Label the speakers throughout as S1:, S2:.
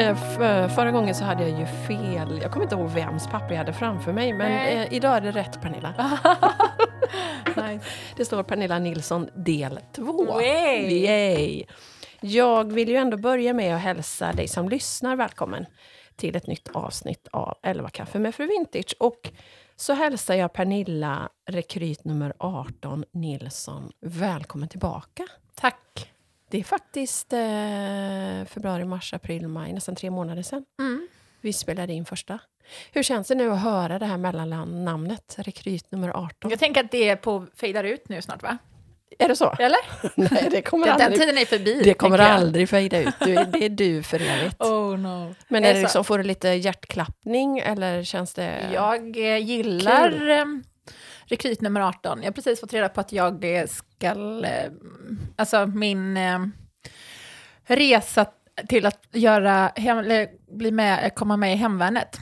S1: Eh, för, förra gången så hade jag ju fel. Jag kommer inte ihåg vems papper jag hade framför mig, men eh, idag är det rätt Pernilla.
S2: nice.
S1: Det står Pernilla Nilsson del 2.
S2: Yay.
S1: Yay. Jag vill ju ändå börja med att hälsa dig som lyssnar välkommen till ett nytt avsnitt av 11 kaffe med Fru Vintage. Och så hälsar jag Pernilla, rekryt nummer 18, Nilsson, välkommen tillbaka.
S2: Tack.
S1: Det är faktiskt eh, februari, mars, april, maj, nästan tre månader sedan
S2: Mm.
S1: vi spelade in första. Hur känns det nu att höra det här mellannamnet, rekryt nummer 18?
S2: Jag tänker att det är på fejdar ut nu snart, va?
S1: Är det så?
S2: Eller?
S1: Nej, det kommer
S2: Den, den
S1: aldrig,
S2: tiden är förbi.
S1: det kommer aldrig fejda ut. Du, det är du för evigt.
S2: Oh no.
S1: Men
S2: Är
S1: är
S2: det
S1: liksom, får du lite hjärtklappning eller känns det...
S2: Jag eh, gillar eh, rekryt nummer 18. Jag har precis fått reda på att jag eh, ska... Eh, alltså min eh, resa till att göra bli med, komma med i hemvärnet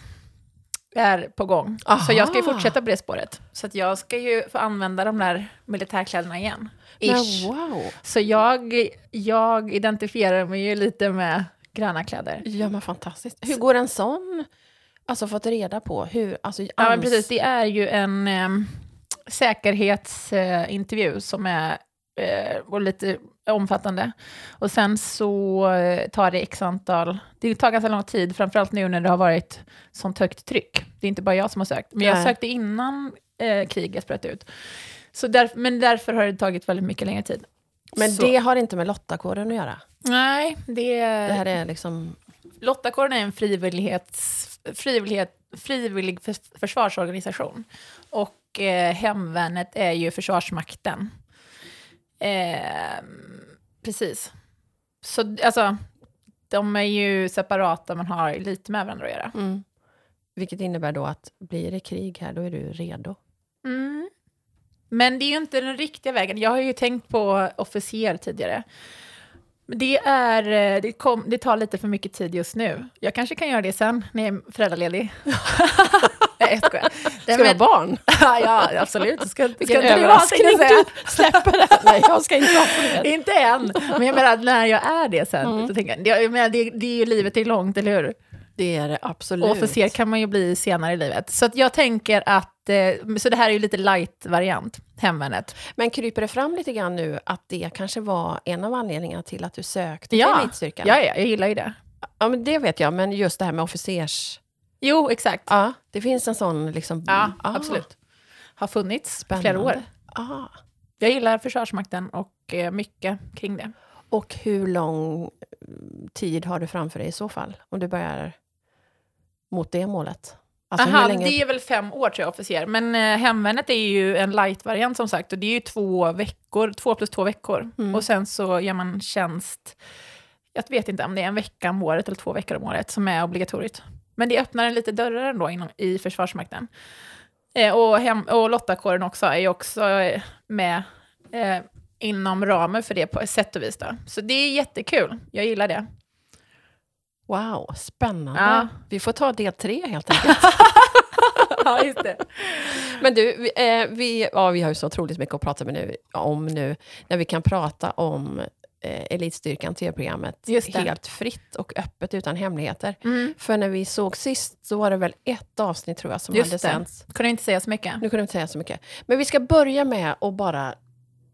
S2: är på gång. Så jag ska ju
S1: Aha.
S2: fortsätta på det spåret. Så att jag ska ju få använda de där militärkläderna igen. Ish.
S1: wow!
S2: Så jag, jag identifierar mig ju lite med gröna kläder.
S1: Ja, men fantastiskt. Hur går en sån... Alltså fått reda på hur... Alltså,
S2: Ja, men
S1: ans-
S2: precis. Det är ju en säkerhetsintervju som är eh, och lite omfattande. Och sen så eh, tar det x antal... Det tar ganska lång tid, framförallt nu när det har varit sånt högt tryck. Det är inte bara jag som har sökt, men jag
S1: Nej.
S2: sökte innan eh, kriget bröt ut. Så där, men därför har det tagit väldigt mycket längre tid.
S1: Men
S2: så-
S1: det har inte med Lottakåren att göra?
S2: Nej, det...
S1: Det här är liksom...
S2: Lottakåren är en frivillighets, frivillighet, frivillig förs- försvarsorganisation. Och eh, Hemvärnet är ju Försvarsmakten. Eh, precis. Så alltså, de är ju separata men har lite med varandra att göra.
S1: Mm. Vilket innebär då att blir det krig här, då är du redo.
S2: Mm. Men det är ju inte den riktiga vägen. Jag har ju tänkt på officer tidigare. Det, är, eh, det, kom, det tar lite för mycket tid just nu. Jag kanske kan göra det sen när jag är föräldraledig. Nej, jag skojar.
S1: Ska du ha barn?
S2: ja, absolut. Ska, ska
S1: Vilken
S2: inte du ha,
S1: överraskning!
S2: jag säga.
S1: Du släpper det! Nej, jag ska inte ha fler.
S2: Inte än, men jag menar när jag är det sen.
S1: Mm.
S2: Så tänker jag, det, jag menar, det, det är ju livet är långt, eller hur?
S1: Det är det absolut.
S2: Officer kan man ju bli senare i livet. Så jag tänker att, eh, så det här är ju lite light-variant, hemvärnet.
S1: Men kryper det fram lite grann nu att det kanske var en av anledningarna till att du sökte till
S2: Ja,
S1: elitstyrkan?
S2: ja, ja, jag gillar ju det.
S1: ja, men det vet jag. Men just det här med officers...
S2: Jo, exakt.
S1: Ja, det finns en sån liksom...
S2: Ja,
S1: ah,
S2: absolut. Har funnits
S1: Spännande.
S2: flera år.
S1: Ah.
S2: Jag gillar Försvarsmakten och eh, mycket kring det.
S1: Och hur lång mm, tid har du framför dig i så fall? Om du börjar mot det målet? Alltså,
S2: Aha,
S1: länge...
S2: det är väl fem år tror jag officer. Men eh, hemvärnet är ju en light-variant som sagt. Och det är ju två veckor, två plus två veckor.
S1: Mm.
S2: Och sen så gör man tjänst, jag vet inte om det är en vecka om året eller två veckor om året som är obligatoriskt. Men det öppnar en lite dörrar ändå inom, i Försvarsmakten. Eh, och, hem, och Lottakåren också är ju också eh, med eh, inom ramen för det på ett sätt och vis. Då. Så det är jättekul, jag gillar det.
S1: Wow, spännande.
S2: Ja.
S1: Vi får ta del tre helt enkelt.
S2: ja, just det.
S1: Men du, vi, eh, vi, ja, vi har ju så otroligt mycket att prata med nu, om nu, när vi kan prata om eh, Elitstyrkan, tv-programmet, helt fritt och öppet utan hemligheter.
S2: Mm.
S1: För när vi såg sist så var det väl ett avsnitt tror jag som
S2: Just
S1: hade sänts.
S2: Kunde inte säga så mycket.
S1: Nu kunde inte säga så mycket. Men vi ska börja med att bara,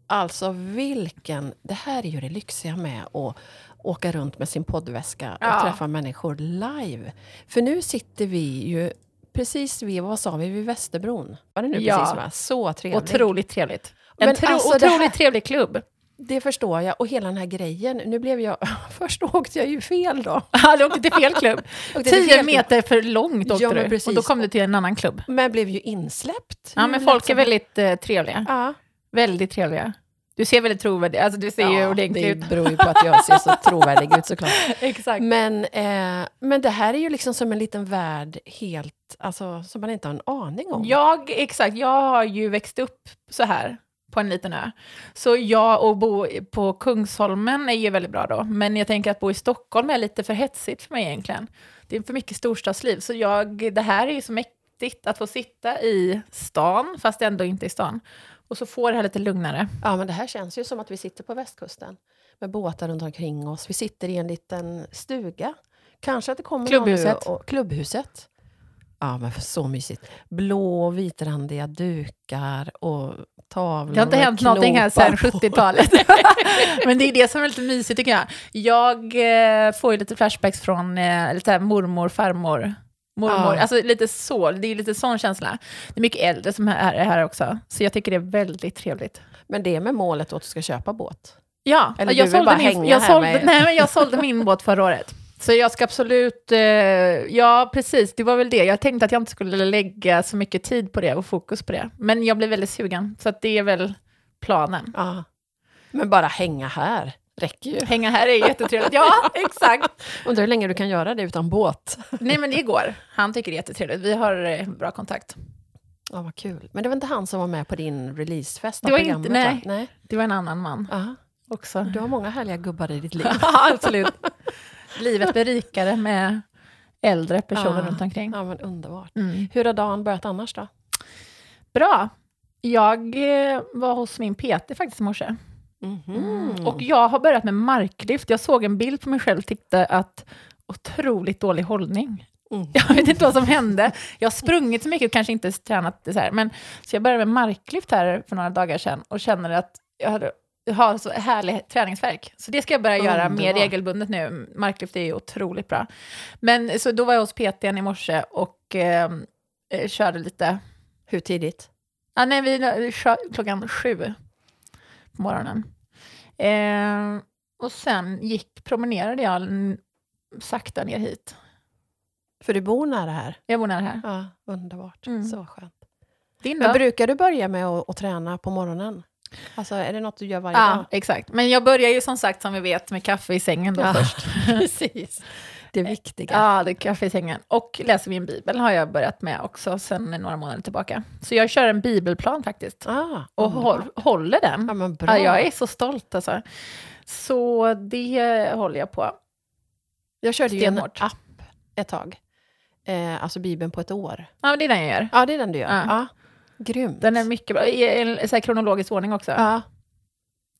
S1: alltså vilken, det här är ju det lyxiga med att åka runt med sin poddväska och
S2: Ja.
S1: träffa människor live. För nu sitter vi ju precis vid, vad sa vi, vid Västerbron? Var det nu
S2: Ja.
S1: precis va? Så trevligt.
S2: Otroligt trevligt. En
S1: Men
S2: tro,
S1: alltså
S2: otroligt trevlig klubb.
S1: Det förstår jag. Och hela den här grejen. Nu blev jag... Först åkte jag ju fel då.
S2: Ja, du åkte till fel klubb. Tio meter för långt åkte
S1: Ja, men
S2: du.
S1: precis.
S2: Och då kom du till en annan klubb.
S1: Men blev ju insläppt.
S2: Ja, men
S1: lätt
S2: folk är
S1: som-
S2: väldigt eh, trevliga.
S1: Ja,
S2: Väldigt trevliga. Du ser väldigt trovärdig Alltså du ser ju
S1: ja
S2: ordentlig
S1: det
S2: ut.
S1: beror ju på att jag ser så trovärdig ut såklart.
S2: Exakt.
S1: Men, eh, men det här är ju liksom som en liten värld helt, alltså, som man inte har en aning om.
S2: Jag, exakt, jag har ju växt upp så här på en liten ö. Så jag och bo på Kungsholmen är ju väldigt bra då. Men jag tänker att bo i Stockholm är lite för hetsigt för mig egentligen. Det är för mycket storstadsliv. Så jag, det här är ju så mäktigt att få sitta i stan, fast ändå inte i stan. Och så få det här lite lugnare.
S1: Ja, men det här känns ju som att vi sitter på västkusten med båtar runt omkring oss. Vi sitter i en liten stuga, Kanske att det kommer
S2: Klubbhuset.
S1: någon nu och, klubbhuset. Ja, men så mysigt. Blå och vitrandiga dukar och tavlor
S2: Det har inte hänt någonting här sedan
S1: knopar på.
S2: 70-talet. Men det är det som är lite mysigt tycker jag. Jag eh, får ju lite flashbacks från eh, lite mormor, farmor. Mormor,
S1: Ja.
S2: alltså lite så, det är lite sån känsla. Det är mycket äldre som är är här också, så jag tycker det är väldigt trevligt.
S1: Men det är med målet att du ska köpa båt.
S2: Ja,
S1: Eller
S2: jag sålde, min, jag, sålde, nej, jag sålde min båt förra året. Så jag ska absolut, eh, ja precis, det var väl det. Jag tänkte att jag inte skulle lägga så mycket tid på det och fokus på det. Men jag blev väldigt sugen, så det är väl planen.
S1: Ja. Men bara hänga här räcker ju.
S2: Hänga här är jättetrevligt. Ja, exakt.
S1: Undrar hur länge du kan göra det utan båt.
S2: Nej, men det går. Han tycker det är jättetrevligt. Vi har eh, bra kontakt.
S1: Ja, vad kul. Men det var inte han som var med på din releasefest?
S2: Det var inte- nej.
S1: nej.
S2: Det var en annan man
S1: Ja.
S2: också.
S1: Du har många härliga gubbar i ditt liv.
S2: Absolut. Livet blir rikare med äldre personer
S1: Ja.
S2: runt omkring.
S1: Ja, men underbart.
S2: Mm.
S1: Hur har dagen börjat annars då?
S2: Bra. Jag eh, var hos min PT faktiskt i morse.
S1: Mhm.
S2: Och jag har börjat med marklyft. Jag såg en bild på mig själv och tyckte att otroligt dålig hållning.
S1: Mm.
S2: Jag vet inte vad som hände. Jag har sprungit så mycket och kanske inte tränat det så här. Men, så jag började med marklyft här för några dagar sedan och känner att jag hade- har så härlig träningsverk. Så det ska jag börja göra mer regelbundet nu. Marklyft är ju otroligt bra. Men så då var jag hos PTn i morse och eh, eh, körde lite
S1: Hur tidigt?
S2: Ja, nej, vi kör klockan sju på morgonen. Eh, och sen gick, promenerade jag sakta ner hit.
S1: För du bor nära här?
S2: Jag bor nära här.
S1: Ja, underbart.
S2: Mm.
S1: Så skönt.
S2: Din
S1: Men brukar du börja med att, att träna på morgonen? Alltså är det något du gör varje
S2: Ja,
S1: dag?
S2: exakt. Men jag börjar ju som sagt, som vi vet, med kaffe i sängen då
S1: Ja.
S2: först.
S1: Precis. Det viktiga.
S2: Ja, det är kaffe i sängen. Och läser min bibel har jag börjat med också sen några månader tillbaka. Så jag kör en bibelplan faktiskt.
S1: Ah,
S2: Och håll, håller den.
S1: Ja, men bra.
S2: Ja, jag är så stolt alltså. Så det håller jag på.
S1: Jag körde ju en
S2: stenhårt.
S1: app ett tag. Eh, alltså Bibeln på ett år.
S2: Ja, men det är den jag gör.
S1: Ja, det är den du gör.
S2: Ja.
S1: Ja. Grymt.
S2: Den är mycket bra, i en så här kronologisk ordning också.
S1: ja.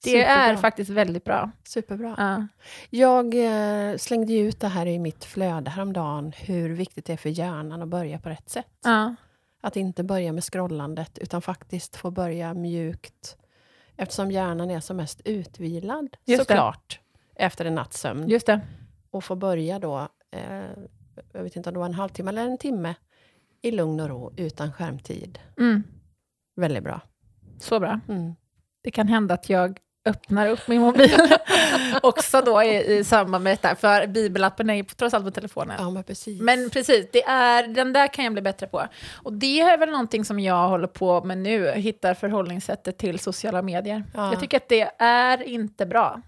S2: det är faktiskt väldigt bra.
S1: Superbra.
S2: Ja.
S1: Jag eh, slängde ju ut det här i mitt flöde häromdagen, hur viktigt det är för hjärnan att börja på rätt sätt.
S2: Ja.
S1: Att inte börja med scrollandet, utan faktiskt få börja mjukt. Eftersom hjärnan är som mest utvilad,
S2: Just det.
S1: såklart, efter en natts sömn.
S2: Just det.
S1: Och få börja då, eh, jag vet inte om det var en halvtimme eller en timme, i lugn och ro, utan skärmtid.
S2: Mm.
S1: Väldigt bra.
S2: Så bra.
S1: Mm.
S2: Det kan hända att jag öppnar upp min mobil också då i, i samband med detta, för bibelappen är ju trots allt på telefonen.
S1: Ja, men precis.
S2: Men precis, det är, den där kan jag bli bättre på. Och det är väl någonting som jag håller på med nu, hittar förhållningssättet till sociala medier.
S1: Ja.
S2: Jag tycker att det är inte bra.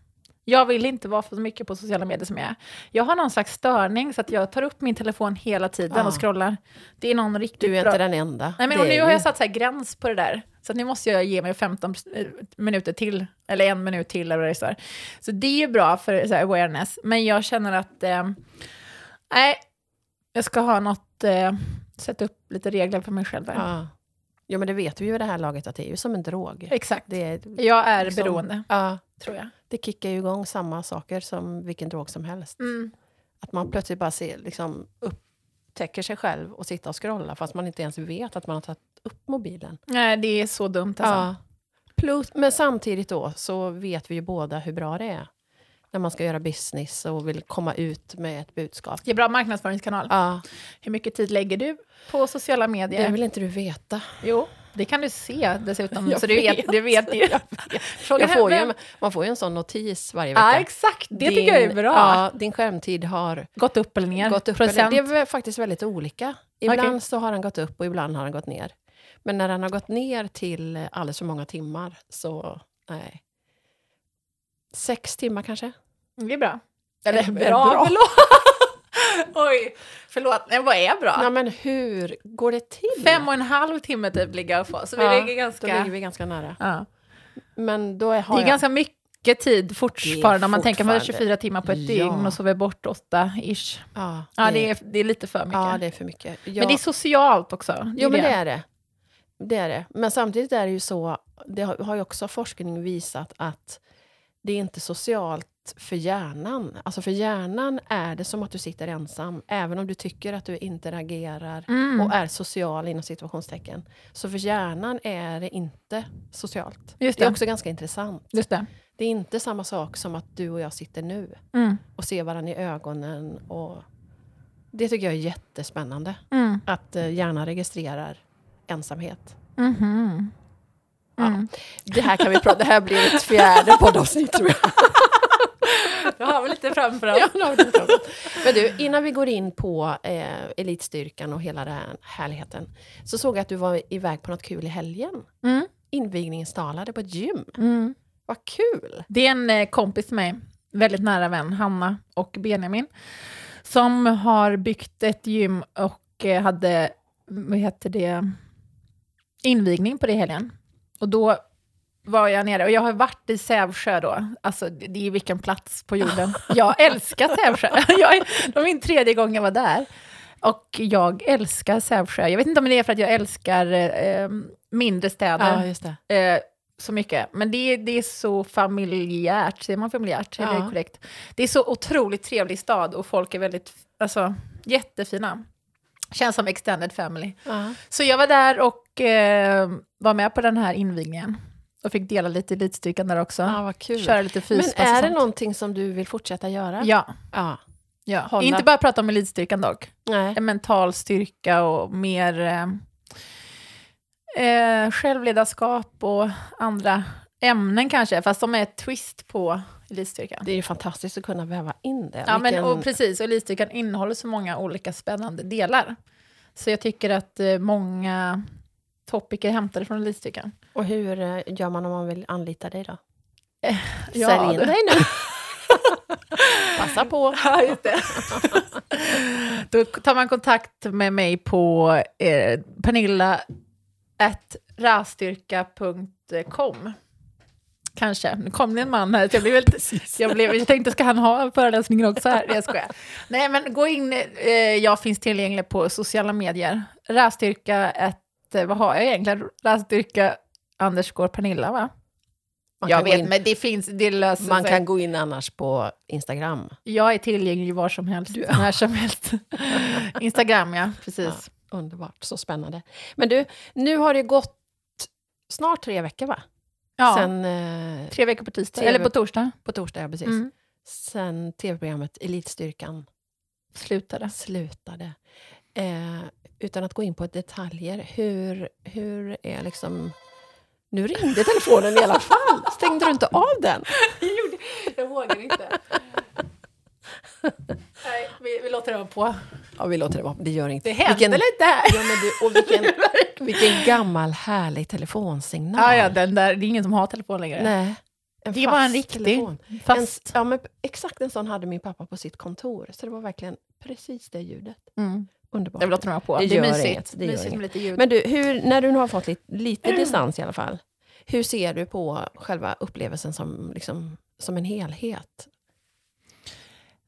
S2: Jag vill inte vara för mycket på sociala medier som jag är. Jag har någon slags störning så att jag tar upp min telefon hela tiden
S1: Ja.
S2: och scrollar. Det är någon riktigt
S1: du är
S2: bra...
S1: inte den enda.
S2: Nej, men och nu har
S1: ju-
S2: jag satt så här gräns på det där. Så att nu måste jag ge mig 15 minuter till, eller en minut till. Eller står. Så det är bra för så här, awareness. Men jag känner att, eh, nej, jag ska ha något, eh, sätta upp lite regler för mig själv. där.
S1: Ja. ja, men det vet vi ju i det här laget att det är ju som en drog.
S2: Exakt.
S1: Det, är,
S2: Jag är
S1: liksom-
S2: beroende,
S1: ja,
S2: tror jag.
S1: Det kickar ju igång samma saker som vilken drog som helst.
S2: Mm.
S1: Att man plötsligt bara ser, liksom, upptäcker sig själv och sitter och scrollar fast man inte ens vet att man har tagit upp mobilen.
S2: Nej, det är så dumt alltså.
S1: Ja. Plus, men samtidigt då så vet vi ju båda hur bra det är när man ska göra business och vill komma ut med ett budskap.
S2: Det är bra marknadsföringskanal.
S1: Ja,
S2: Hur mycket tid lägger du på sociala medier?
S1: det vill inte du veta.
S2: Jo, det kan du se dessutom.
S1: Jag
S2: så du vet,
S1: vet.
S2: du vet ju. Fråga
S1: Jag får ju, man får ju en sån notis varje vecka.
S2: Ja, exakt. Det tycker jag är bra.
S1: Ja, din skärmtid har
S2: Gått upp eller ner?
S1: gått upp.
S2: Procent?
S1: Eller, det är faktiskt väldigt olika. Ibland
S2: Okej.
S1: så har den gått upp och ibland har den gått ner. Men när den har gått ner till alldeles för många timmar så, nej. Sex timmar kanske?
S2: Det är bra.
S1: Eller,
S2: bra,
S1: bra.
S2: Oj, förlåt. Nej, vad är bra?
S1: Nej, men hur går det till?
S2: Fem och en halv timme typ ligger jag på, så vi
S1: Ja,
S2: ligger
S1: Då
S2: ganska...
S1: ligger vi ganska nära.
S2: Ja.
S1: Men då är, har
S2: Det är
S1: jag...
S2: ganska mycket tid fortfarande, om man tänker man har
S1: fortfarande-
S2: 24 timmar på ett
S1: Ja.
S2: dygn och sover bort åtta ish.
S1: Ja,
S2: Ja, det är, det är lite för mycket.
S1: ja, det är för mycket. Jag...
S2: Men det är socialt också.
S1: Jo, men det är det. Det är det. Men samtidigt är det ju så, det har har ju också forskning visat att det är inte socialt för hjärnan. Alltså för hjärnan är det som att du sitter ensam, även om du tycker att du interagerar
S2: Mm.
S1: och är social inom situationstecken. Så för hjärnan är det inte socialt.
S2: Just
S1: Det är
S2: det.
S1: också ganska intressant.
S2: Just det.
S1: Det är inte samma sak som att du och jag sitter nu
S2: Mm.
S1: och ser varandra i ögonen. Och det tycker jag är jättespännande.
S2: Mm.
S1: Att eh, hjärnan registrerar ensamhet.
S2: Mhm. Mm.
S1: Det här kan vi prata, det här blir ett fjärde poddavsnitt tror jag.
S2: Då har vi lite framför oss.
S1: Ja, har. Men du, innan vi går in på eh, elitstyrkan och hela den här härligheten, så såg jag att du var iväg på något kul i helgen.
S2: Mm.
S1: Invigningstalade på ett gym.
S2: Mm.
S1: Vad kul!
S2: Det är en eh, kompis till mig, väldigt nära vän, Hanna och Benjamin, som har byggt ett gym och eh, hade, vad heter det, invigning på det helgen. Och då var jag nere, och jag har varit i Sävsjö då, alltså det är vilken plats på jorden. Jag älskar Sävsjö, jag, är- det var min tredje gång jag var där. Och jag älskar Sävsjö. Jag vet inte om det är för att jag älskar eh, mindre städer
S1: Ja,
S2: eh, så mycket. Men det, är- det är så familjärt, säger man familjärt? Eller är det
S1: Ja.
S2: korrekt? Det är så otroligt trevlig stad och folk är väldigt, alltså jättefina. Känns som extended family.
S1: Ja.
S2: Så jag var där och eh, var med på den här invigningen. Och fick dela lite elitstyrkan där också.
S1: ja, vad kul.
S2: Köra lite
S1: Men
S2: fyspass och
S1: är det någonting som du vill fortsätta göra?
S2: Ja,
S1: ja.
S2: ja.
S1: Hålla-
S2: inte bara prata om elitstyrkan dock.
S1: Nej.
S2: En mental styrka och mer eh, eh, självledarskap och andra ämnen kanske, fast som är ett twist på elitstyrkan.
S1: Det är ju fantastiskt att kunna väva in det.
S2: Ja, men, och precis, och elitstyrkan innehåller så många olika spännande delar. Så jag tycker att eh, många topiker hämtade från elitstyrkan.
S1: och hur eh, gör man om man vill anlita dig då?
S2: ja,
S1: Sälj in
S2: det-
S1: dig nu! Passa på!
S2: Ja, just det. Då tar man kontakt med mig på eh, pernilla.rastyrka.com. Kanske. Nu kom det en man här, jag, blev lite, jag, blev, jag tänkte, ska han ha föreläsningen också här? Jag skojar. Nej, men gå in, eh, jag finns tillgänglig på sociala medier. Rastyrka, eh, vad har jag egentligen? Rastyrka underscore Pernilla, va?
S1: Man
S2: jag vet,
S1: in-
S2: men det finns, det löser
S1: Man
S2: sig.
S1: kan gå in annars på Instagram.
S2: Jag är tillgänglig var som helst, när som helst. Instagram, ja, precis.
S1: Underbart, så spännande. Men du, nu har det gått snart tre veckor va?
S2: Ja,
S1: Sen, eh,
S2: tre veckor på tisdag,
S1: Tre
S2: eller på torsdag.
S1: på torsdag, ja, precis.
S2: Mm.
S1: Sen tv-programmet Elitstyrkan
S2: Slutade.
S1: slutade. Eh, utan att gå in på detaljer, hur, hur är liksom... Nu ringde telefonen i alla fall! Stängde du inte av den?
S2: Jag, gjorde, jag vågar inte. Nej, vi, vi låter det vara på.
S1: Ja, vi låter det vara. Det gör inte.
S2: Det hände
S1: Vilken-
S2: lite här.
S1: Ja, men du, och vilken, vilken gammal härlig telefonsignal.
S2: Ja, ja, den där, det är ingen som har telefon längre.
S1: Nej. En
S2: Det var en riktig,
S1: telefon.
S2: Fast.
S1: En, ja, men exakt en sån hade min pappa på sitt kontor. Så det var verkligen precis det ljudet.
S2: Mm.
S1: Underbart.
S2: Jag låter vara på.
S1: Det
S2: Det, är mysigt.
S1: inget, det
S2: mysigt med lite ljud.
S1: Men du, hur, när du nu har fått lite, lite distans i alla fall, hur ser du på själva upplevelsen som, liksom, som en helhet?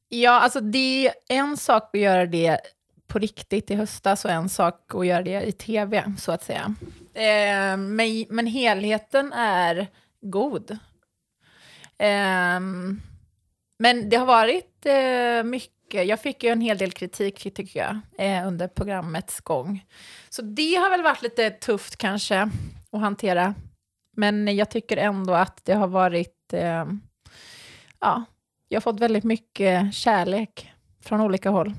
S2: Ja, alltså det är en sak att göra det på riktigt i höstas och en sak att göra det i tv, så att säga. Eh, men, men helheten är god. Ehm, men det har varit eh, mycket, jag fick ju en hel del kritik tycker jag, eh, under programmets gång. Så det har väl varit lite tufft kanske att hantera. Men jag tycker ändå att det har varit, eh, ja, jag har fått väldigt mycket kärlek från olika håll.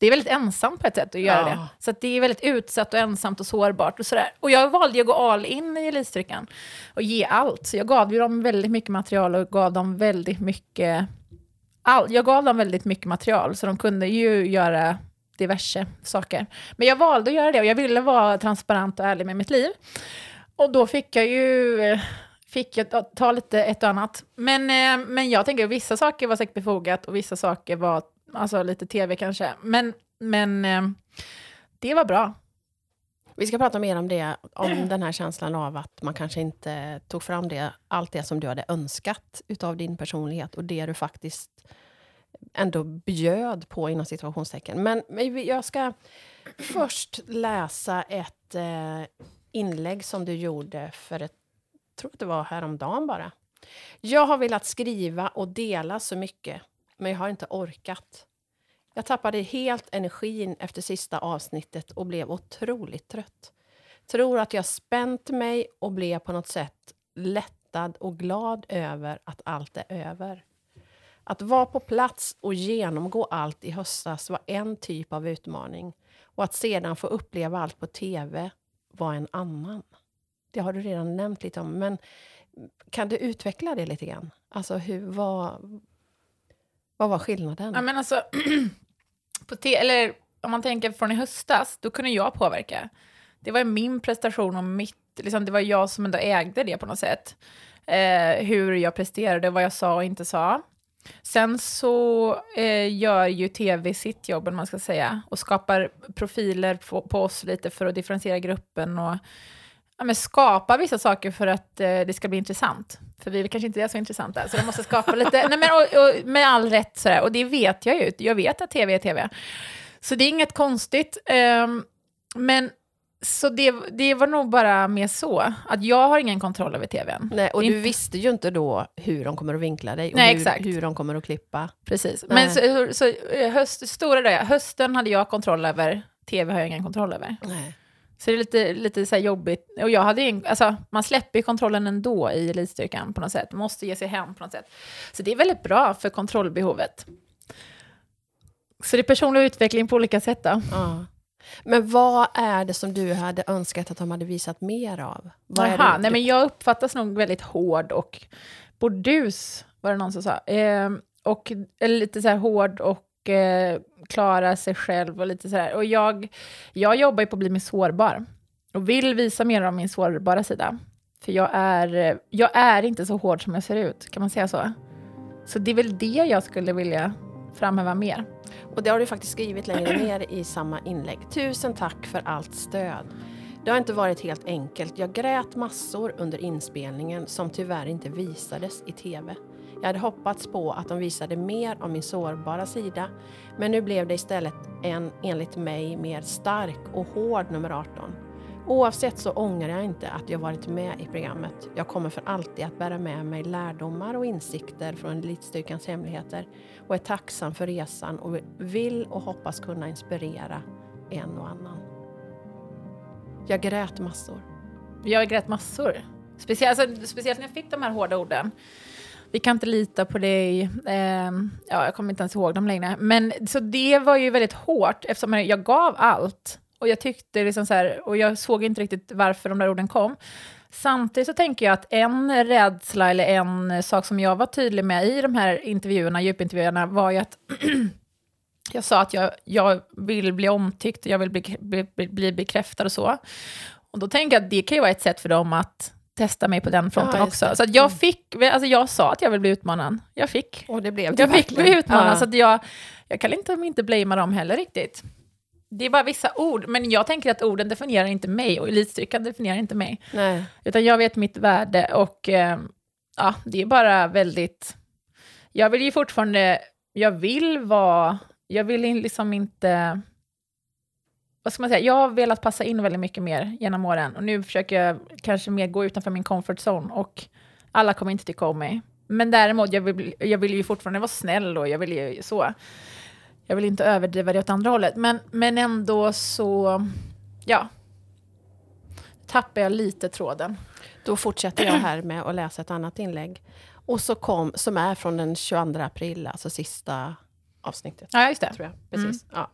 S2: Det är väldigt ensamt på ett sätt att göra
S1: Ja.
S2: det. Så det är väldigt utsatt och ensamt och sårbart och sådär. Och jag valde ju att gå all in i elitstyrkan och ge allt. Så jag gav ju dem väldigt mycket material och gav dem väldigt mycket... All, jag gav dem väldigt mycket material, så de kunde ju göra diverse saker. Men jag valde att göra det och jag ville vara transparent och ärlig med mitt liv. Och då fick jag ju eh, fick jag ta- lite ett och annat. Men, eh, men jag tänker att vissa saker var säkert befogat och vissa saker var alltså, lite tv kanske. Men, men eh, det var bra.
S1: Vi ska prata mer om det, om den här känslan av att man kanske inte tog fram det, allt det som du hade önskat utav din personlighet och det du faktiskt ändå bjöd på inom situationstecken. Men, jag ska först läsa ett eh, inlägg som du gjorde för ett, tror att det var häromdagen bara. Jag har velat skriva och dela så mycket, men jag har inte orkat. Jag tappade helt energin efter sista avsnittet och blev otroligt trött. Tror att jag spänt mig och blev på något sätt lättad och glad över att allt är över. Att vara på plats och genomgå allt i höstas var en typ av utmaning och att sedan få uppleva allt på tv var en annan. Det har du redan nämnt lite om, men kan du utveckla det lite grann? Alltså, hur, vad, vad var skillnaden?
S2: Ja, men alltså, på te- eller om man tänker från i höstas, då kunde jag påverka. Det var min prestation och mitt, liksom, det var jag som ändå ägde det på något sätt. Eh, hur jag presterade, vad jag sa och inte sa. Sen så eh, gör ju tv sitt jobb, om man ska säga, och skapar profiler på, på oss lite för att differentiera gruppen och ja, men skapa vissa saker för att eh, det ska bli intressant. För vi kanske inte är så intressanta, så de måste skapa lite, nej, men, och, och, med all rätt sådär, och det vet jag ju, jag vet att tv är tv. Så det är inget konstigt. ehm, men så det, det var nog bara mer så, att jag har ingen kontroll över tvn.
S1: Nej, och du
S2: inte-
S1: visste ju inte då hur de kommer att vinkla dig och
S2: Nej,
S1: hur,
S2: exakt.
S1: hur de kommer att klippa.
S2: Precis.
S1: Nej.
S2: Men så, så eh, höst, stora där, hösten hade jag kontroll över, tv har jag ingen kontroll över.
S1: Nej.
S2: Så det är lite, lite så jobbigt. Och jag hade ingen, alltså, man släpper ju kontrollen ändå i elitstyrkan på något sätt. Måste ge sig hem på något sätt. Så det är väldigt bra för kontrollbehovet. Så det är personlig utveckling på olika sätt då.
S1: Ja. Men vad är det som du hade önskat att de hade visat mer av? Vad
S2: Aha, nej men jag uppfattas nog väldigt hård och bordus, var det någon som sa. Eh, och eller lite så här hård och eh, klara sig själv och lite sådär. Och jag, jag jobbar ju på att bli mer sårbar och vill visa mer av min sårbara sida. För jag är, jag är inte så hård som jag ser ut, kan man säga så? Så det är väl det jag skulle vilja framhäva mer.
S1: Och det har du faktiskt skrivit längre ner i samma inlägg. Tusen tack för allt stöd. Det har inte varit helt enkelt. Jag grät massor under inspelningen som tyvärr inte visades i tv. Jag hade hoppats på att de visade mer av min sårbara sida, men nu blev det istället en, enligt mig, mer stark och hård nummer 18. Oavsett så ångrar jag inte att jag varit med i programmet. Jag kommer för alltid att bära med mig lärdomar och insikter från Elitstyrkans hemligheter och är tacksam för resan och vill och hoppas kunna inspirera en och annan. Jag grät massor.
S2: Jag grät massor. Speciellt, alltså, speciellt när jag fick de här hårda orden. Vi kan inte lita på dig. Eh, ja, jag kommer inte ens ihåg dem längre. Men så det var ju väldigt hårt eftersom jag gav allt. Och jag tyckte liksom så här, och jag såg inte riktigt varför de där orden kom. Samtidigt så tänker jag att en rädsla eller en sak som jag var tydlig med i de här intervjuerna, djupintervjuerna, var ju att jag sa att jag, jag vill bli omtyckt, jag vill bli, bli, bli bekräftad och så. Och då tänker jag att det kan ju vara ett sätt för dem att testa mig på den fronten
S1: Ja,
S2: också. Så att jag
S1: Mm.
S2: fick, alltså jag sa att jag vill bli utmanad. Jag fick.
S1: Och det blev det
S2: Jag fick
S1: verkligen.
S2: bli utmanad,
S1: Ja.
S2: så att jag, jag kan inte, inte blamea dem heller riktigt. Det är bara vissa ord, men jag tänker att orden definierar inte mig och elitstyrkan definierar inte mig.
S1: Nej.
S2: Utan jag vet mitt värde och eh, ja, det är bara väldigt... Jag vill ju fortfarande... Jag vill vara... Jag vill liksom inte... Vad ska man säga? Jag har velat passa in väldigt mycket mer genom åren och nu försöker jag kanske mer gå utanför min comfort zone och alla kommer inte tycka om mig. Men däremot, jag vill, jag vill ju fortfarande vara snäll och jag vill ju så. Jag vill inte överdriva det åt andra hållet, men, men ändå så, ja. Tappar jag lite tråden.
S1: Då fortsätter jag här med att läsa ett annat inlägg. Och så kom, som är från den 22 april, alltså sista avsnittet.
S2: Ja, just det.
S1: Tror jag. Precis. Ja.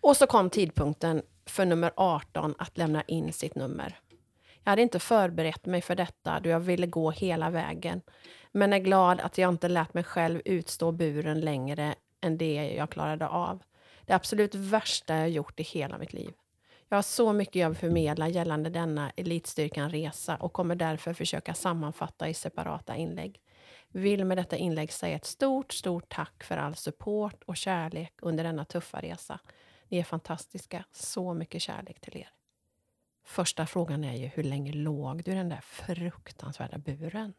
S1: Och så kom tidpunkten för nummer 18 att lämna in sitt nummer. Jag hade inte förberett mig för detta då jag ville gå hela vägen. Men är glad att jag inte lät mig själv utstå buren längre än det jag klarade av. Det absolut värsta jag gjort i hela mitt liv. Jag har så mycket jag vill förmedla gällande denna elitstyrkan-resa och kommer därför försöka sammanfatta i separata inlägg. Vill med detta inlägg säga ett stort, stort tack för all support och kärlek under denna tuffa resa. Ni är fantastiska. Så mycket kärlek till er. Första frågan är ju, hur länge låg du i den där fruktansvärda buren?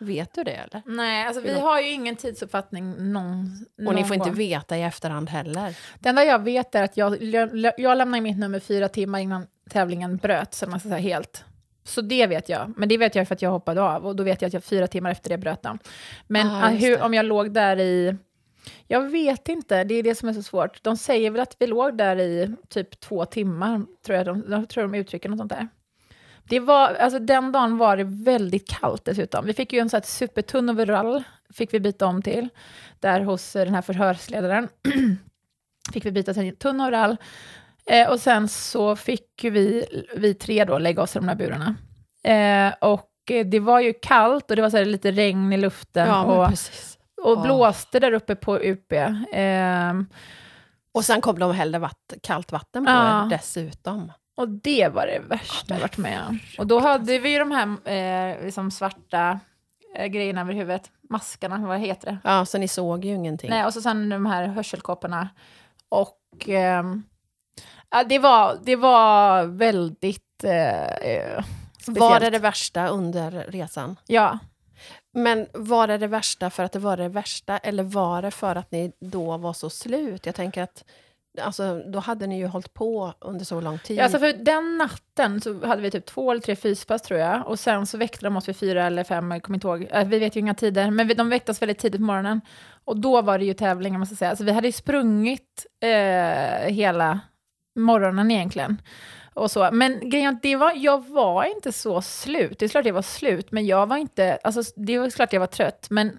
S1: Vet du det eller?
S2: Nej, alltså vi har ju ingen tidsuppfattning någon,
S1: Och
S2: någon
S1: ni får inte
S2: gång.
S1: veta i efterhand heller.
S2: Det enda jag vet är att jag, jag, jag lämnade mitt nummer fyra timmar innan tävlingen bröt, så man ska säga helt. Så det vet jag. Men det vet jag för att jag hoppade av. Och då vet jag att jag fyra timmar efter det bröt den. Men
S1: Ah,
S2: ah,
S1: just
S2: hur, om jag låg där i... Jag vet inte, det är det som är så svårt. De säger väl att vi låg där i typ två timmar, tror jag de, jag tror de uttrycker något sånt där. Det var, alltså den dagen var det väldigt kallt dessutom. Vi fick ju en sån här supertunn overall, fick vi byta om till, där hos eh, den här förhörsledaren. fick vi byta till en tunn overall. Eh, och sen så fick ju vi, vi tre då lägga oss i de här burarna. Eh, och eh, det var ju kallt och det var så lite regn i luften
S1: Ja,
S2: och, och
S1: Ja.
S2: blåste där uppe på UP. Eh,
S1: Och sen kom de och hällde vatt, kallt vatten på
S2: Ja.
S1: er dessutom.
S2: och det var det värsta jag varit med om. Och då hade vi ju de här eh, liksom svarta eh, grejerna över huvudet, maskarna, vad heter det?
S1: Ja, så ni såg ju ingenting.
S2: Nej, och så sen de här hörselkåporna. Och ehm, ja, det, var, det var väldigt eh, eh,
S1: var det det värsta under resan?
S2: Ja.
S1: Men var det det värsta för att det var det värsta eller var det för att ni då var så slut? Jag tänker att alltså, då hade ni ju hållit på under så lång tid.
S2: ja, alltså för den natten så hade vi typ två eller tre fyspass tror jag. Och sen så väckte de oss vid fyra eller fem, jag kommer inte ihåg. Eh, Vi vet ju inga tider, men vi, de väckte oss väldigt tidigt på morgonen. Och då var det ju tävling, måste jag säga. Alltså vi hade ju sprungit eh, hela morgonen egentligen. Och så. Men grejen det var, jag var inte så slut. Det är klart jag var slut, men jag var inte... Alltså, det var klart jag var trött, men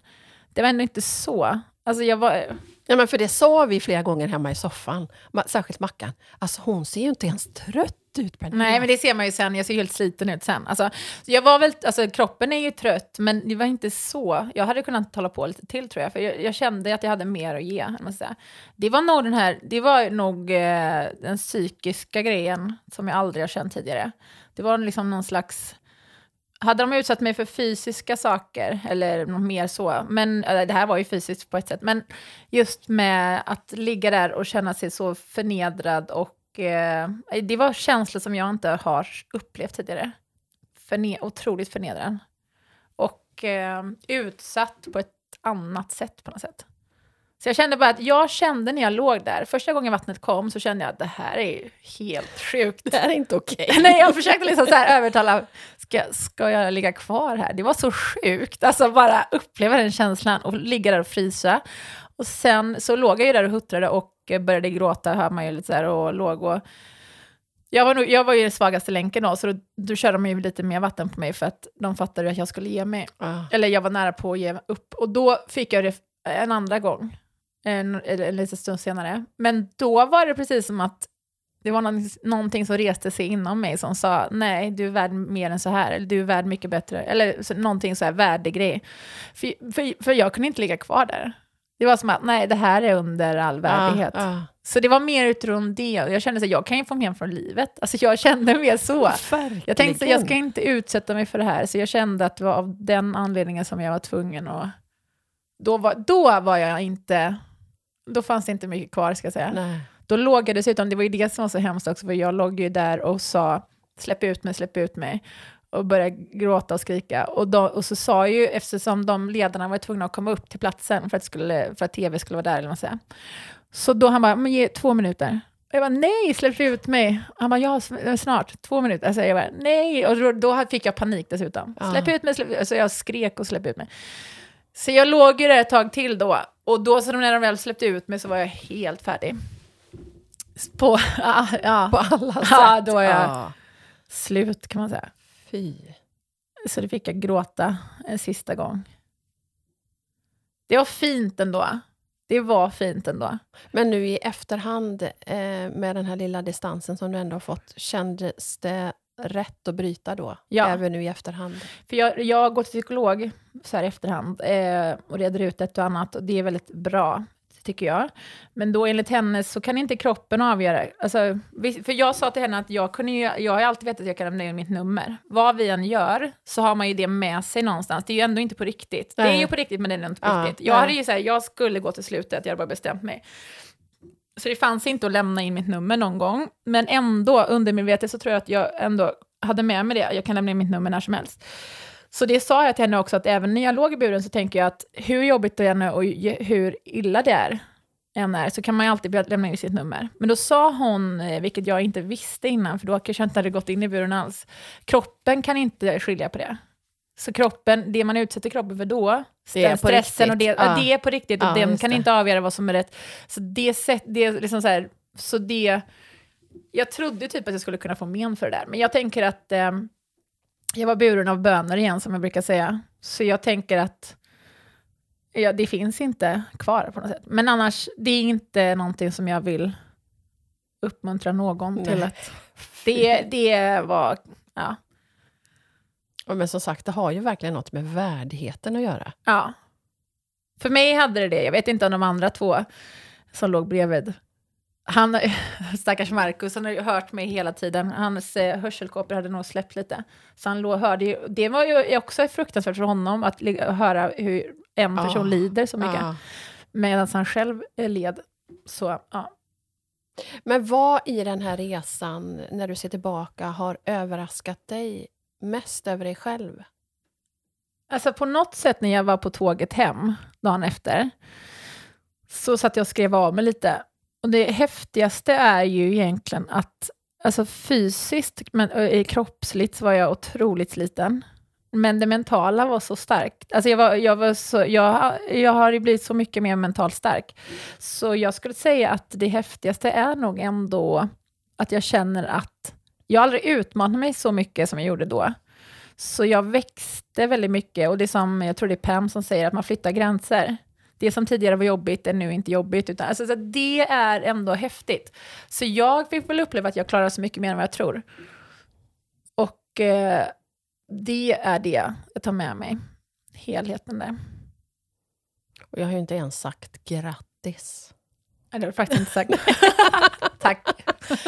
S2: det var ändå inte så. Alltså jag var...
S1: Ja, men för det sa vi flera gånger hemma i soffan, särskilt Mackan. Alltså hon ser ju inte ens trött ut Pernilla.
S2: Nej, men det ser man ju sen. Jag ser helt sliten ut sen. Alltså, så jag var väl, alltså, kroppen är ju trött, men det var inte så. Jag hade kunnat hålla på lite till tror jag, för jag, jag kände att jag hade mer att ge. Måste. Det var nog den här, det var nog eh, den psykiska grejen som jag aldrig har känt tidigare. Det var liksom någon slags... Hade de utsatt mig för fysiska saker, eller något mer så, men äh, det här var ju fysiskt på ett sätt, men just med att ligga där och känna sig så förnedrad och eh, det var känslor som jag inte har upplevt tidigare. Förne otroligt förnedrad. Och eh, utsatt på ett annat sätt på något sätt. Så jag kände bara att jag kände när jag låg där, första gången vattnet kom så kände jag att det här är ju helt sjukt.
S1: Det här är inte okej.
S2: Nej, jag försökte liksom så här övertala, ska, ska jag ligga kvar här? Det var så sjukt, alltså bara uppleva den känslan och ligga där och frysa. Och sen så låg jag ju där och huttrade och började gråta, hör man ju lite så här, och låg och... Jag var, nog, jag var ju den svagaste länken då, så då, då körde de ju lite mer vatten på mig för att de fattade att jag skulle ge mig.
S1: Ah.
S2: Eller jag var nära på att ge upp. Och då fick jag det en andra gång, en, eller en liten stund senare. Men då var det precis som att det var någon, någonting som reste sig inom mig som sa nej, du är värd mer än så här, eller du är värd mycket bättre, eller så, någonting så här värdegrej. För, för, för jag kunde inte ligga kvar där. Det var som att nej, det här är under all värdighet.
S1: Ah, ah.
S2: Så det var mer utifrån det, jag kände att jag kan ju få mer från livet. Alltså jag kände mer så. Jag tänkte att jag ska inte utsätta mig för det här, så jag kände att det var av den anledningen som jag var tvungen att... Då var, då var jag inte... Då fanns det inte mycket kvar, ska jag säga.
S1: Nej.
S2: Då låg jag dessutom, det var ju det som var så hemskt också, för jag låg ju där och sa släpp ut mig, släpp ut mig. Och började gråta och skrika. Och, då, och så sa ju, eftersom de ledarna var tvungna att komma upp till platsen för att, skulle, för att tv skulle vara där, eller vad säger. Så då han bara, men ge två minuter. Och jag bara, nej, släpp ut mig. Han bara, ja, snart, två minuter. Alltså jag bara, nej. Och då, då fick jag panik dessutom.
S1: Ja.
S2: Släpp ut mig, släpp ut mig. Så jag skrek och släpp ut mig. Så jag låg ju där ett tag till då. Och då, så när de väl släppte ut mig så var jag helt färdig. På, ja, ja.
S1: På alla sätt.
S2: Ja, då var jag
S1: Ah.
S2: slut kan man säga.
S1: Fy.
S2: Så det fick jag gråta en sista gång. Det var fint ändå. Det var fint ändå.
S1: Men nu i efterhand, eh, med den här lilla distansen som du ändå har fått, kändes det rätt att bryta då?
S2: Ja.
S1: Även nu i efterhand?
S2: För jag, jag går till psykolog så här i efterhand eh, och reder ut ett och annat och det är väldigt bra, tycker jag. Men då enligt henne så kan inte kroppen avgöra. Alltså, för jag sa till henne att jag, kunde ju, jag har alltid vetat att jag kan lämna in mitt nummer. Vad vi än gör så har man ju det med sig någonstans. Det är ju ändå inte på riktigt. Det är
S1: Nej.
S2: ju på riktigt men det är inte på
S1: Ja,
S2: riktigt. Jag
S1: nej.
S2: hade ju så här, jag skulle gå till slutet, jag hade bara bestämt mig. Så det fanns inte att lämna in mitt nummer någon gång. Men ändå, undermedvetet så tror jag att jag ändå hade med mig det. Jag kan lämna in mitt nummer när som helst. Så det sa jag till henne också, att även när jag låg i buren så tänker jag att hur jobbigt det än är och hur illa det är, än är så kan man ju alltid lämna in sitt nummer. Men då sa hon, eh, vilket jag inte visste innan, för då kanske jag inte hade gått in i buren alls, kroppen kan inte skilja på det. Så kroppen, det man utsätter kroppen för då,
S1: Det är
S2: stressen och det, ja.
S1: Ja.
S2: det är på riktigt och
S1: Ja,
S2: den kan
S1: det.
S2: inte avgöra vad som är rätt. Så det, sätt, det är liksom så här, så det, jag trodde typ att jag skulle kunna få men för det där, men jag tänker att eh, jag var buren av bönor igen, som jag brukar säga. Så jag tänker att ja, det finns inte kvar på något sätt. Men annars, det är inte någonting som jag vill uppmuntra någon till
S1: Nej.
S2: att... Det, det var... Ja,
S1: Men som sagt, det har ju verkligen något med värdigheten att göra.
S2: ja. För mig hade det det. Jag vet inte om de andra två som låg bredvid. Han, stackars Marcus, han har ju hört mig hela tiden. Hans eh, hörselkåpor hade nog släppt lite. Så han låg, hörde ju, det var ju också fruktansvärt för honom att höra hur en person lider så mycket.
S1: Ja.
S2: Medan han själv eh, led. Så, ja.
S1: Men vad i den här resan, när du ser tillbaka, har överraskat dig mest över dig själv?
S2: Alltså på något sätt när jag var på tåget hem dagen efter, så satt jag och skrev av mig lite. Och det häftigaste är ju egentligen att alltså fysiskt, men kroppsligt så var jag otroligt sliten. Men det mentala var så starkt. Alltså jag, var, jag, var så, jag, jag har ju blivit så mycket mer mentalt stark. Så jag skulle säga att det häftigaste är nog ändå att jag känner att jag aldrig utmanat mig så mycket som jag gjorde då. Så jag växte väldigt mycket och det är som, jag tror det är Pam som säger, att man flyttar gränser. Det som tidigare var jobbigt är nu inte jobbigt, utan alltså, så det är ändå häftigt. Så jag fick väl uppleva att jag klarar så mycket mer än vad jag tror. Och eh, det är det jag tar med mig, helheten där.
S1: Och jag har ju inte ens sagt grattis.
S2: Nej, Det har du faktiskt inte sagt. Tack.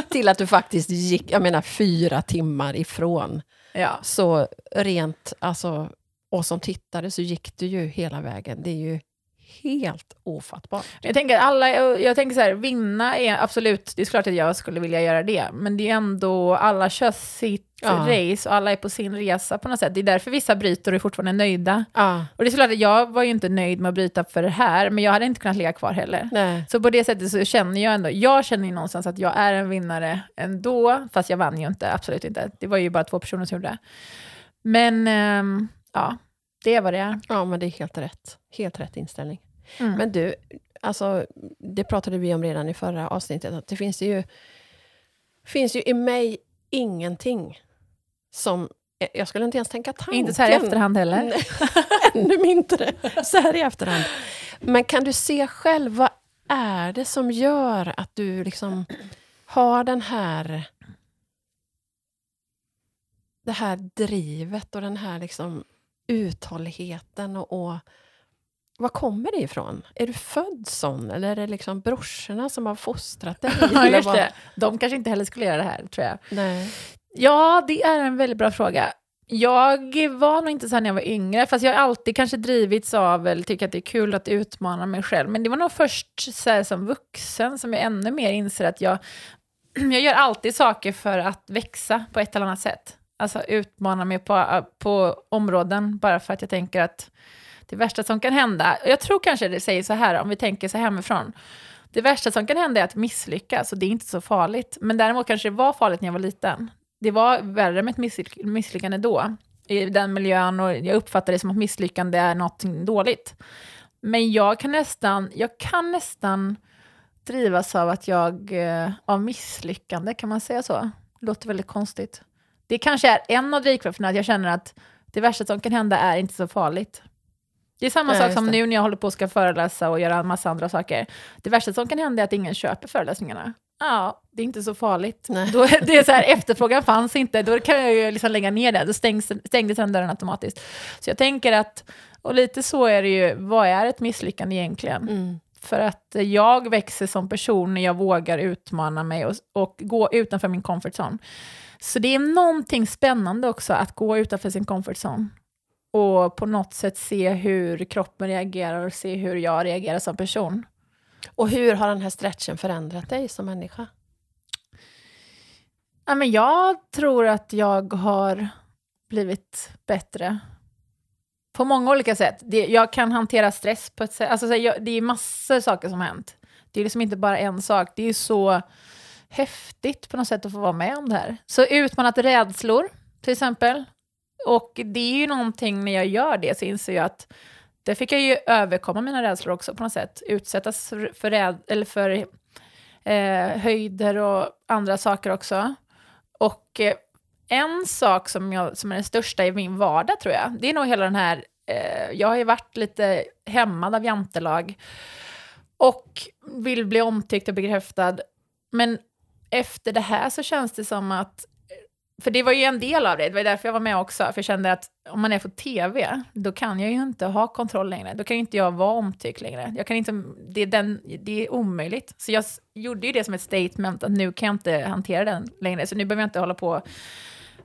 S1: Till att du faktiskt gick, jag menar fyra timmar ifrån.
S2: Ja.
S1: Så rent, alltså, och som tittare så gick du ju hela vägen. Det är ju helt ofattbart.
S2: Jag tänker, alla, jag tänker så här, vinna är absolut, det är klart att jag skulle vilja göra det, men det är ändå, alla kör sitt
S1: Ja.
S2: race och alla är på sin resa på något sätt. Det är därför vissa bryter och är fortfarande nöjda.
S1: Ja,
S2: Och det är klart att jag var ju inte nöjd med att bryta för det här, men jag hade inte kunnat ligga kvar heller.
S1: nej.
S2: Så på det sättet så känner jag ändå, jag känner ju någonstans att jag är en vinnare ändå, fast jag vann ju inte, absolut inte. Det var ju bara två personer som gjorde det. Men ehm, ja, det är vad det är.
S1: Ja, men det är helt rätt. Helt rätt inställning.
S2: Mm.
S1: Men du, alltså, det pratade vi om redan i förra avsnittet, att det finns ju, finns ju i mig ingenting som... Jag skulle inte ens tänka tanken.
S2: inte så här i efterhand heller.
S1: Ännu mindre så här i efterhand. Men kan du se själv, vad är det som gör att du liksom har den här... Det här drivet och den här liksom uthålligheten och, och var kommer det ifrån? Är du född sån eller är det liksom brorsorna som har fostrat dig?
S2: Ja, just det. De kanske inte heller skulle göra det här, tror jag.
S1: Nej.
S2: Ja, det är en väldigt bra fråga. Jag var nog inte så här när jag var yngre, fast jag har alltid kanske drivits av, eller tycker att det är kul att utmana mig själv. Men det var nog först så som vuxen som jag ännu mer inser att jag, jag gör alltid saker för att växa på ett eller annat sätt. Alltså utmana mig på, äh, på områden, bara för att jag tänker att det värsta som kan hända, jag tror kanske det säger så här, om vi tänker så hemifrån, det värsta som kan hända är att misslyckas och det är inte så farligt. Men däremot kanske det var farligt när jag var liten. Det var värre med ett misslyck- misslyckande då, i den miljön och jag uppfattar det som att misslyckande är något dåligt. Men jag kan nästan, jag kan nästan drivas av att jag, eh, av misslyckande, kan man säga så? Det låter väldigt konstigt. Det kanske är en av drivkrafterna, att jag känner att det värsta som kan hända är inte så farligt. Det är samma
S1: Nej,
S2: sak som
S1: det.
S2: nu när jag håller på att ska föreläsa och göra en massa andra saker. Det värsta som kan hända är att ingen köper föreläsningarna. Ja, det är inte så farligt.
S1: Nej.
S2: Då, det är så här, efterfrågan fanns inte, då kan jag ju liksom lägga ner det. Då stängs, stängdes den dörren automatiskt. Så jag tänker att, och lite så är det ju, vad är ett misslyckande egentligen?
S1: Mm.
S2: För att jag växer som person när jag vågar utmana mig och, och gå utanför min comfort zone. Så det är någonting spännande också att gå utanför sin comfort zone. Och på något sätt se hur kroppen reagerar och se hur jag reagerar som person.
S1: Och hur har den här stretchen förändrat dig som människa?
S2: Ja, men jag tror att jag har blivit bättre på många olika sätt. Det, jag kan hantera stress på ett sätt. Alltså, så här, jag, det är massor saker som har hänt. Det är liksom inte bara en sak. Det är så häftigt på något sätt att få vara med om det här. Så utmanat rädslor, till exempel. Och det är ju någonting när jag gör det så inser jag att där fick jag ju överkomma mina rädslor också på något sätt. Utsättas för, räd, eller för eh, höjder och andra saker också. Och eh, en sak som, jag, som är den största i min vardag tror jag, det är nog hela den här, eh, jag har ju varit lite hämmad av jantelag och vill bli omtyckt och bekräftad. Men efter det här så känns det som att för det var ju en del av det, det var därför jag var med också, för jag kände att om man är på tv, då kan jag ju inte ha kontroll längre. Då kan inte jag vara omtyckt längre. Jag kan inte, det, är den, det är omöjligt. Så jag gjorde ju det som ett statement, att nu kan jag inte hantera den längre. Så nu behöver jag inte hålla på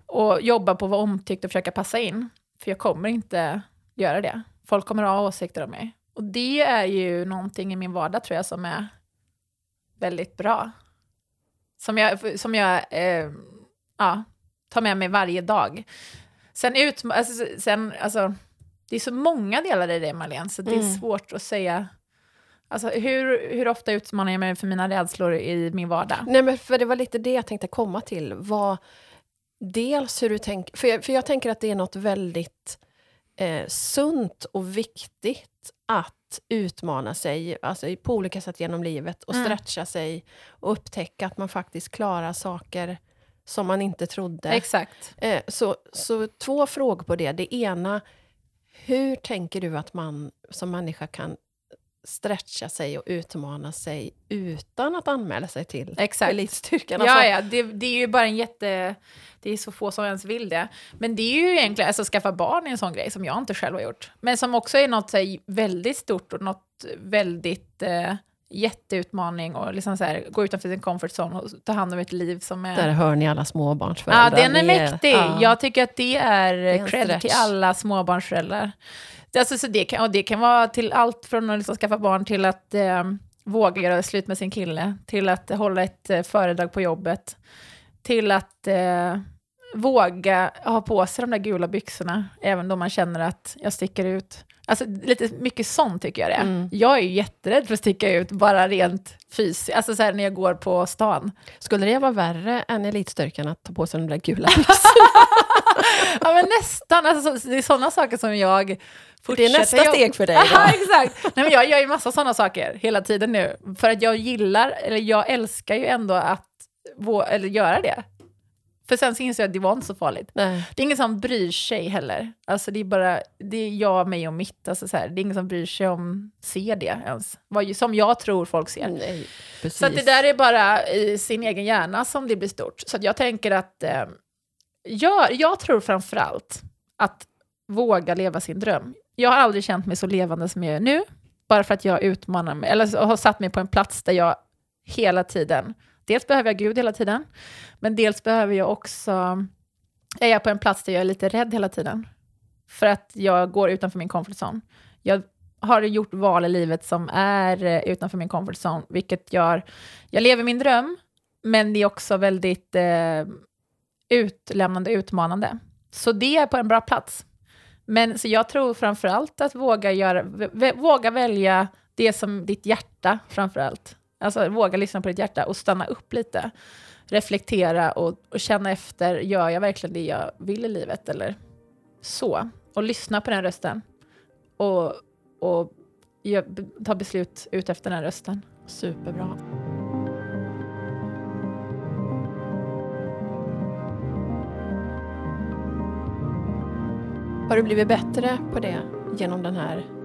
S2: och jobba på att vara omtyckt och försöka passa in. För jag kommer inte göra det. Folk kommer att ha åsikter om mig. Och det är ju någonting i min vardag tror jag som är väldigt bra. Som jag, som jag eh, ja, tar med mig varje dag. Sen, ut, alltså, sen alltså, det är så många delar i det, Marlene, så det är mm. svårt att säga. Alltså, hur, hur ofta utmanar jag mig för mina rädslor i min vardag?
S1: Nej, men för det var lite det jag tänkte komma till. Vad, dels hur du tänker, för jag, för jag tänker att det är något väldigt eh, sunt och viktigt att utmana sig alltså på olika sätt genom livet och mm. stretcha sig och upptäcka att man faktiskt klarar saker som man inte trodde.
S2: Exakt.
S1: Eh, så, så två frågor på det. Det ena, hur tänker du att man som människa kan stretcha sig och utmana sig utan att anmäla sig till
S2: Exakt.
S1: elitstyrkan.
S2: Alltså, ja, ja det, det, är ju bara en jätte... Det är så få som ens vill det. Men det är ju egentligen, alltså skaffa barn är en sån grej som jag inte själv har gjort. Men som också är något här, väldigt stort och något väldigt eh, jätteutmaning och liksom så här, gå utanför sin comfort zone och ta hand om ett liv som är...
S1: Där hör ni alla småbarnsföräldrar.
S2: Ja, den är mäktig. Ja. Jag tycker att det är, det är cred till alla småbarnsföräldrar. Alltså, så det, kan, och det kan vara till allt från att liksom skaffa barn till att eh, våga göra slut med sin kille, till att hålla ett eh, föredrag på jobbet, till att eh, våga ha på sig de där gula byxorna, även då man känner att jag sticker ut. Alltså lite mycket sånt tycker jag det är. Mm. Jag är ju jätterädd för att sticka ut, bara rent fysiskt, alltså så här när jag går på stan.
S1: Skulle det vara värre än elitstyrkan att ta på sig de där gula byxorna?
S2: ja men nästan, alltså, det är sådana saker som jag
S1: det är nästa steg för dig då.
S2: Exakt. Nej, men jag gör ju massa sådana saker hela tiden nu. För att jag gillar, eller jag älskar ju ändå att eller göra det. För sen så inser jag att det var inte så farligt. Nej. Det är ingen som bryr sig heller. Alltså det är bara, det är jag, mig och mitt. Alltså så här, det är ingen som bryr sig om, ser det ens. Vad, som jag tror folk ser. Nej, så det där är bara i sin egen hjärna som det blir stort. Så jag tänker att, eh, jag, jag tror framförallt att våga leva sin dröm. Jag har aldrig känt mig så levande som jag är nu, bara för att jag utmanar mig, eller har satt mig på en plats där jag hela tiden, dels behöver jag Gud hela tiden, men dels behöver jag också, är jag på en plats där jag är lite rädd hela tiden. För att jag går utanför min comfort zone. Jag har gjort val i livet som är eh, utanför min comfort zone, vilket gör, jag lever min dröm, men det är också väldigt eh, utlämnande, utmanande. Så det är på en bra plats. Men så jag tror framför allt att våga, göra, våga välja det som ditt hjärta framför allt. Alltså våga lyssna på ditt hjärta och stanna upp lite. Reflektera och, och känna efter, gör jag verkligen det jag vill i livet eller så? Och lyssna på den rösten. Och, och ta beslut ut efter den rösten.
S1: Superbra. Har du blivit bättre på det genom den här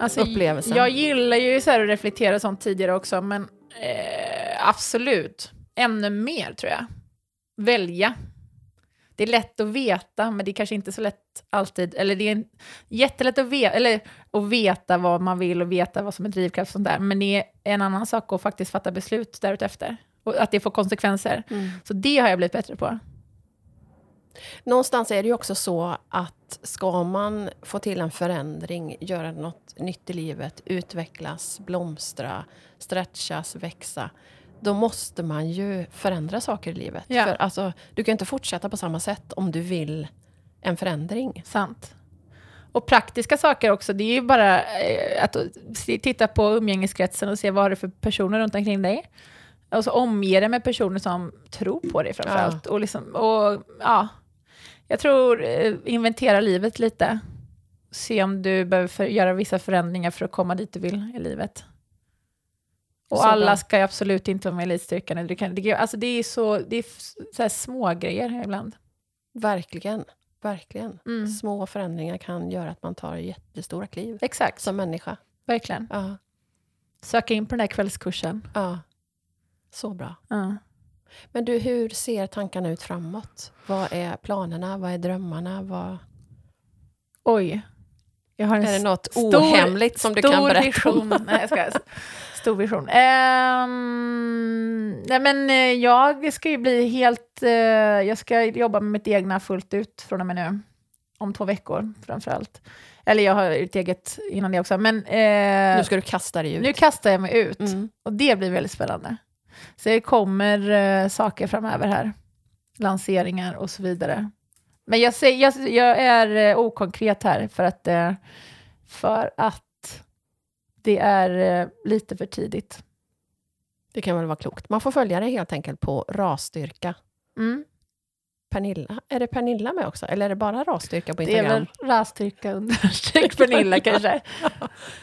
S1: alltså, upplevelsen?
S2: Jag gillar ju så att reflektera sånt tidigare också, men eh, absolut. Ännu mer tror jag. Välja. Det är lätt att veta, men det är kanske inte så lätt alltid. Eller det är jättelätt att veta, eller att veta vad man vill och veta vad som är drivkraft och sånt där. Men det är en annan sak att faktiskt fatta beslut därefter. Och att det får konsekvenser. Mm. Så det har jag blivit bättre på.
S1: Någonstans är det ju också så att ska man få till en förändring, göra något nytt i livet, utvecklas, blomstra, stretchas, växa, då måste man ju förändra saker i livet. Ja. För alltså, du kan inte fortsätta på samma sätt om du vill en förändring.
S2: Sant. Och praktiska saker också, det är ju bara eh, att titta på umgängeskretsen och se vad har du för personer runt omkring dig. Och så omge dig med personer som tror på dig framförallt. Och, liksom, och ja, jag tror eh, inventera livet lite. Se om du behöver för, göra vissa förändringar för att komma dit du vill i livet. Och
S1: Så
S2: alla
S1: bra.
S2: ska ju absolut inte vara med i elitstyrkan. Det, kan, det, alltså det är så, det är så här små grejer ibland.
S1: Verkligen. Verkligen.
S2: Mm.
S1: Små förändringar kan göra att man tar jättestora kliv
S2: Exakt,
S1: som människa.
S2: verkligen.
S1: Ja,
S2: Söka in på den där kvällskursen.
S1: ja. Så bra.
S2: Ja.
S1: Men du, hur ser tankarna ut framåt? Vad är planerna? Vad är drömmarna? Vad...
S2: Oj. Jag har en
S1: Är det något
S2: stor-
S1: ohemligt som du kan berätta
S2: vision.
S1: om?
S2: Nej, jag ska, stor vision. Ehm, nej, men eh, jag ska ju bli helt... eh, jag ska jobba med mitt egna fullt ut från och med nu. Om två veckor, framför allt. Eller jag har ett eget innan det också. Men eh,
S1: Nu ska du kasta dig ut.
S2: nu kastar jag mig ut.
S1: Mm.
S2: Och det blir väldigt spännande. Så det kommer eh, saker framöver här. Lanseringar och så vidare. Men jag, säger, jag, jag är eh, okonkret här för att, eh, för att det är eh, lite för tidigt.
S1: Det kan väl vara klokt. Man får följa dig helt enkelt på rasstyrka.
S2: Mm.
S1: Pernilla, är det Pernilla med också? Eller är det bara rasstyrka på
S2: Det är
S1: Instagram?
S2: väl rastyrka understreck Pernilla kanske.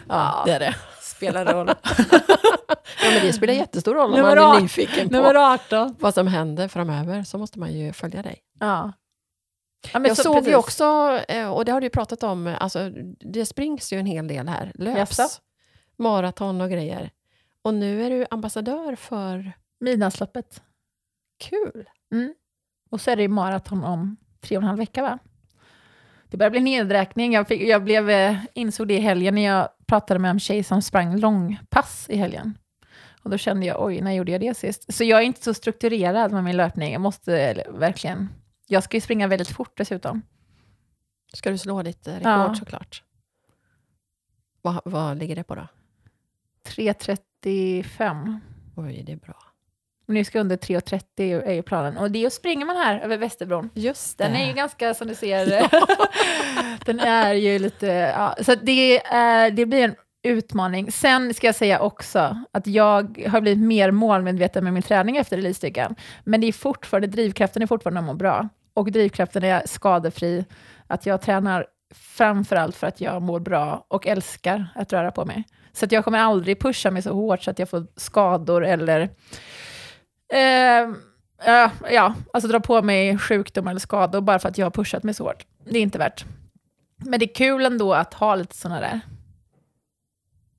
S1: Ja, det är det. Spelar roll. ja, men det spelar jättestor roll om
S2: Nummer
S1: man är nyfiken på
S2: Nummer 18.
S1: vad som händer framöver. Så måste man ju följa dig.
S2: Ja. ja
S1: Jag
S2: så,
S1: såg ju också, eh, och det har du ju pratat om, alltså, det springs ju en hel del här. Löps,
S2: Jaså?
S1: maraton och grejer. Och nu är du ambassadör för...
S2: Midnattsloppet.
S1: Kul!
S2: Mm. Och så är det ju maraton om tre och en halv vecka, va? Det börjar bli nedräkning. Jag, fick, jag blev, eh, insåg det i helgen när jag pratade med en tjej som sprang långpass i helgen. Och då kände jag, oj, när gjorde jag det sist? Så jag är inte så strukturerad med min löpning. Jag måste eller, verkligen... Jag ska ju springa väldigt fort dessutom.
S1: Ska du slå ditt eh, rekord
S2: Ja.
S1: såklart? Vad, vad ligger det på då?
S2: 3.35.
S1: Oj, det är bra.
S2: Och Nu ska jag under 3.30 är ju planen. Och det springer man här över Västerbron.
S1: Just
S2: Den är ju ganska, som du ser, den är ju lite... Ja, så det, är, det blir en utmaning. Sen ska jag säga också att jag har blivit mer målmedveten med min träning efter elitstyrkan. Men det är fortfarande, drivkraften är fortfarande att må bra. Och drivkraften är skadefri. Att jag tränar framför allt för att jag mår bra och älskar att röra på mig. Så att jag kommer aldrig pusha mig så hårt så att jag får skador eller Eh, ja, alltså dra på mig sjukdom eller skador bara för att jag har pushat mig så hårt. Det är inte värt. Men det är kul ändå att ha lite sådana där.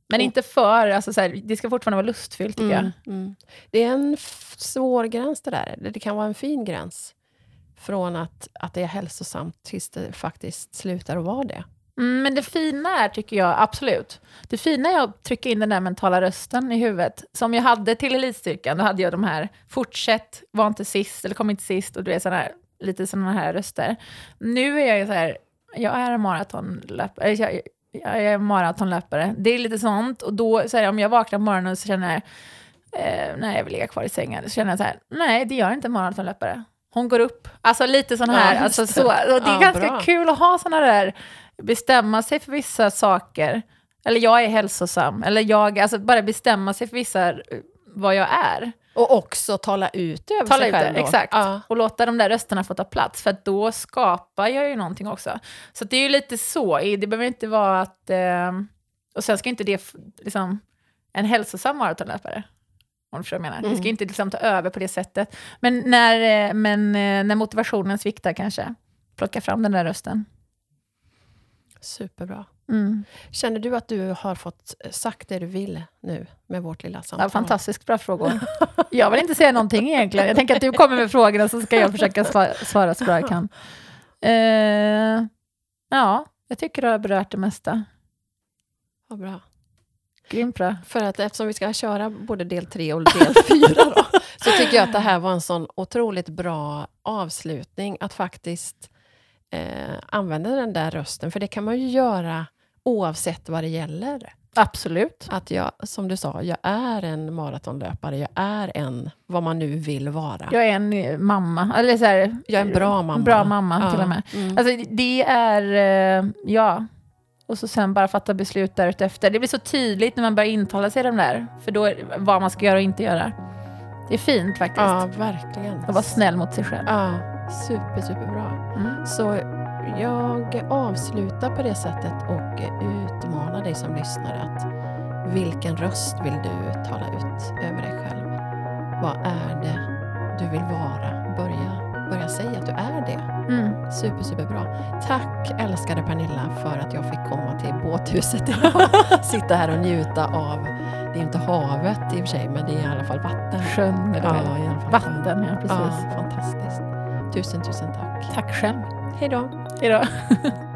S2: Men
S1: Och-
S2: inte för, alltså så här, det ska fortfarande vara lustfyllt tycker
S1: Mm, mm. Det är en svår gräns det där. Det kan vara en fin gräns. Från att, att det är hälsosamt tills det faktiskt slutar att vara det.
S2: Mm, men det fina är, tycker jag, absolut. Det fina är att trycka in den där mentala rösten i huvudet. Som jag hade till elitstyrkan, då hade jag de här, fortsätt, var inte sist, eller kom inte sist, och du vet sådana här, lite sådana här röster. Nu är jag ju så här, jag är maratonlöpare, jag, jag är maratonlöpare. Det är lite sånt, och då, så här, om jag vaknar på morgonen så känner jag, eh, nej jag vill ligga kvar i sängen, så känner jag så här, nej det gör inte maratonlöpare. Hon går upp. Alltså lite sån här,
S1: Ja,
S2: alltså så. Och det är
S1: Ja,
S2: ganska
S1: bra.
S2: kul att ha såna där, bestämma sig för vissa saker. Eller jag är hälsosam. Eller jag, alltså bara bestämma sig för vissa, eh, vad jag är.
S1: Och också tala ut över
S2: Tala
S1: sig
S2: ut
S1: själv. då.
S2: exakt.
S1: Ja.
S2: Och låta de där rösterna få ta plats. För då skapar jag ju någonting också. Så det är ju lite så. Det behöver inte vara att... Eh, och sen ska inte det, liksom, en hälsosam maratonlöpare. Om du förstår vad jag menar. Det ska
S1: Mm.
S2: inte liksom ta över på det sättet. Men när, eh, men eh, när motivationen sviktar kanske, plocka fram den där rösten.
S1: Superbra.
S2: Mm.
S1: Känner du att du har fått sagt det du vill nu med vårt lilla samtal?
S2: Ja, fantastiskt bra frågor. Jag vill inte säga någonting egentligen. Jag tänker att du kommer med frågorna så ska jag försöka svara, svara så bra jag kan. Eh, ja, jag tycker du har berört det mesta.
S1: Vad bra.
S2: Grymt bra.
S1: För att eftersom vi ska köra både del tre och del fyra då, så tycker jag att det här var en sån otroligt bra avslutning att faktiskt eh, använda den där rösten. För det kan man ju göra oavsett vad det gäller.
S2: Absolut.
S1: Att jag, som du sa, jag är en maratonlöpare, jag är en, vad man nu vill vara.
S2: Jag är en eh, mamma. Eller så här,
S1: Jag är en bra mamma.
S2: Bra mamma
S1: Ja.
S2: till och med.
S1: Mm.
S2: Alltså, det är, eh, ja, Och så sen bara fatta beslut därefter. Det blir så tydligt när man börjar intala sig de där. För då vad man ska göra och inte göra. Det är fint faktiskt.
S1: Ja, verkligen.
S2: Att vara snäll mot sig själv.
S1: Ja, super, superbra.
S2: Mm.
S1: Så jag avslutar på det sättet och utmanar dig som lyssnare att vilken röst vill du tala ut över dig själv? Vad är det du vill vara? Börja, börja säga att du är det.
S2: Mm.
S1: Super, superbra. Tack älskade Pernilla för att jag fick komma till båthuset idag. Sitta här och njuta av, det är inte havet i och för sig, men det är i alla fall vatten.
S2: Sjön
S1: Ja, i alla fall
S2: Vatten, ja precis.
S1: Ja, fantastiskt. Tusen, tusen tack.
S2: Tack själv.
S1: Hej då.
S2: Hejdå.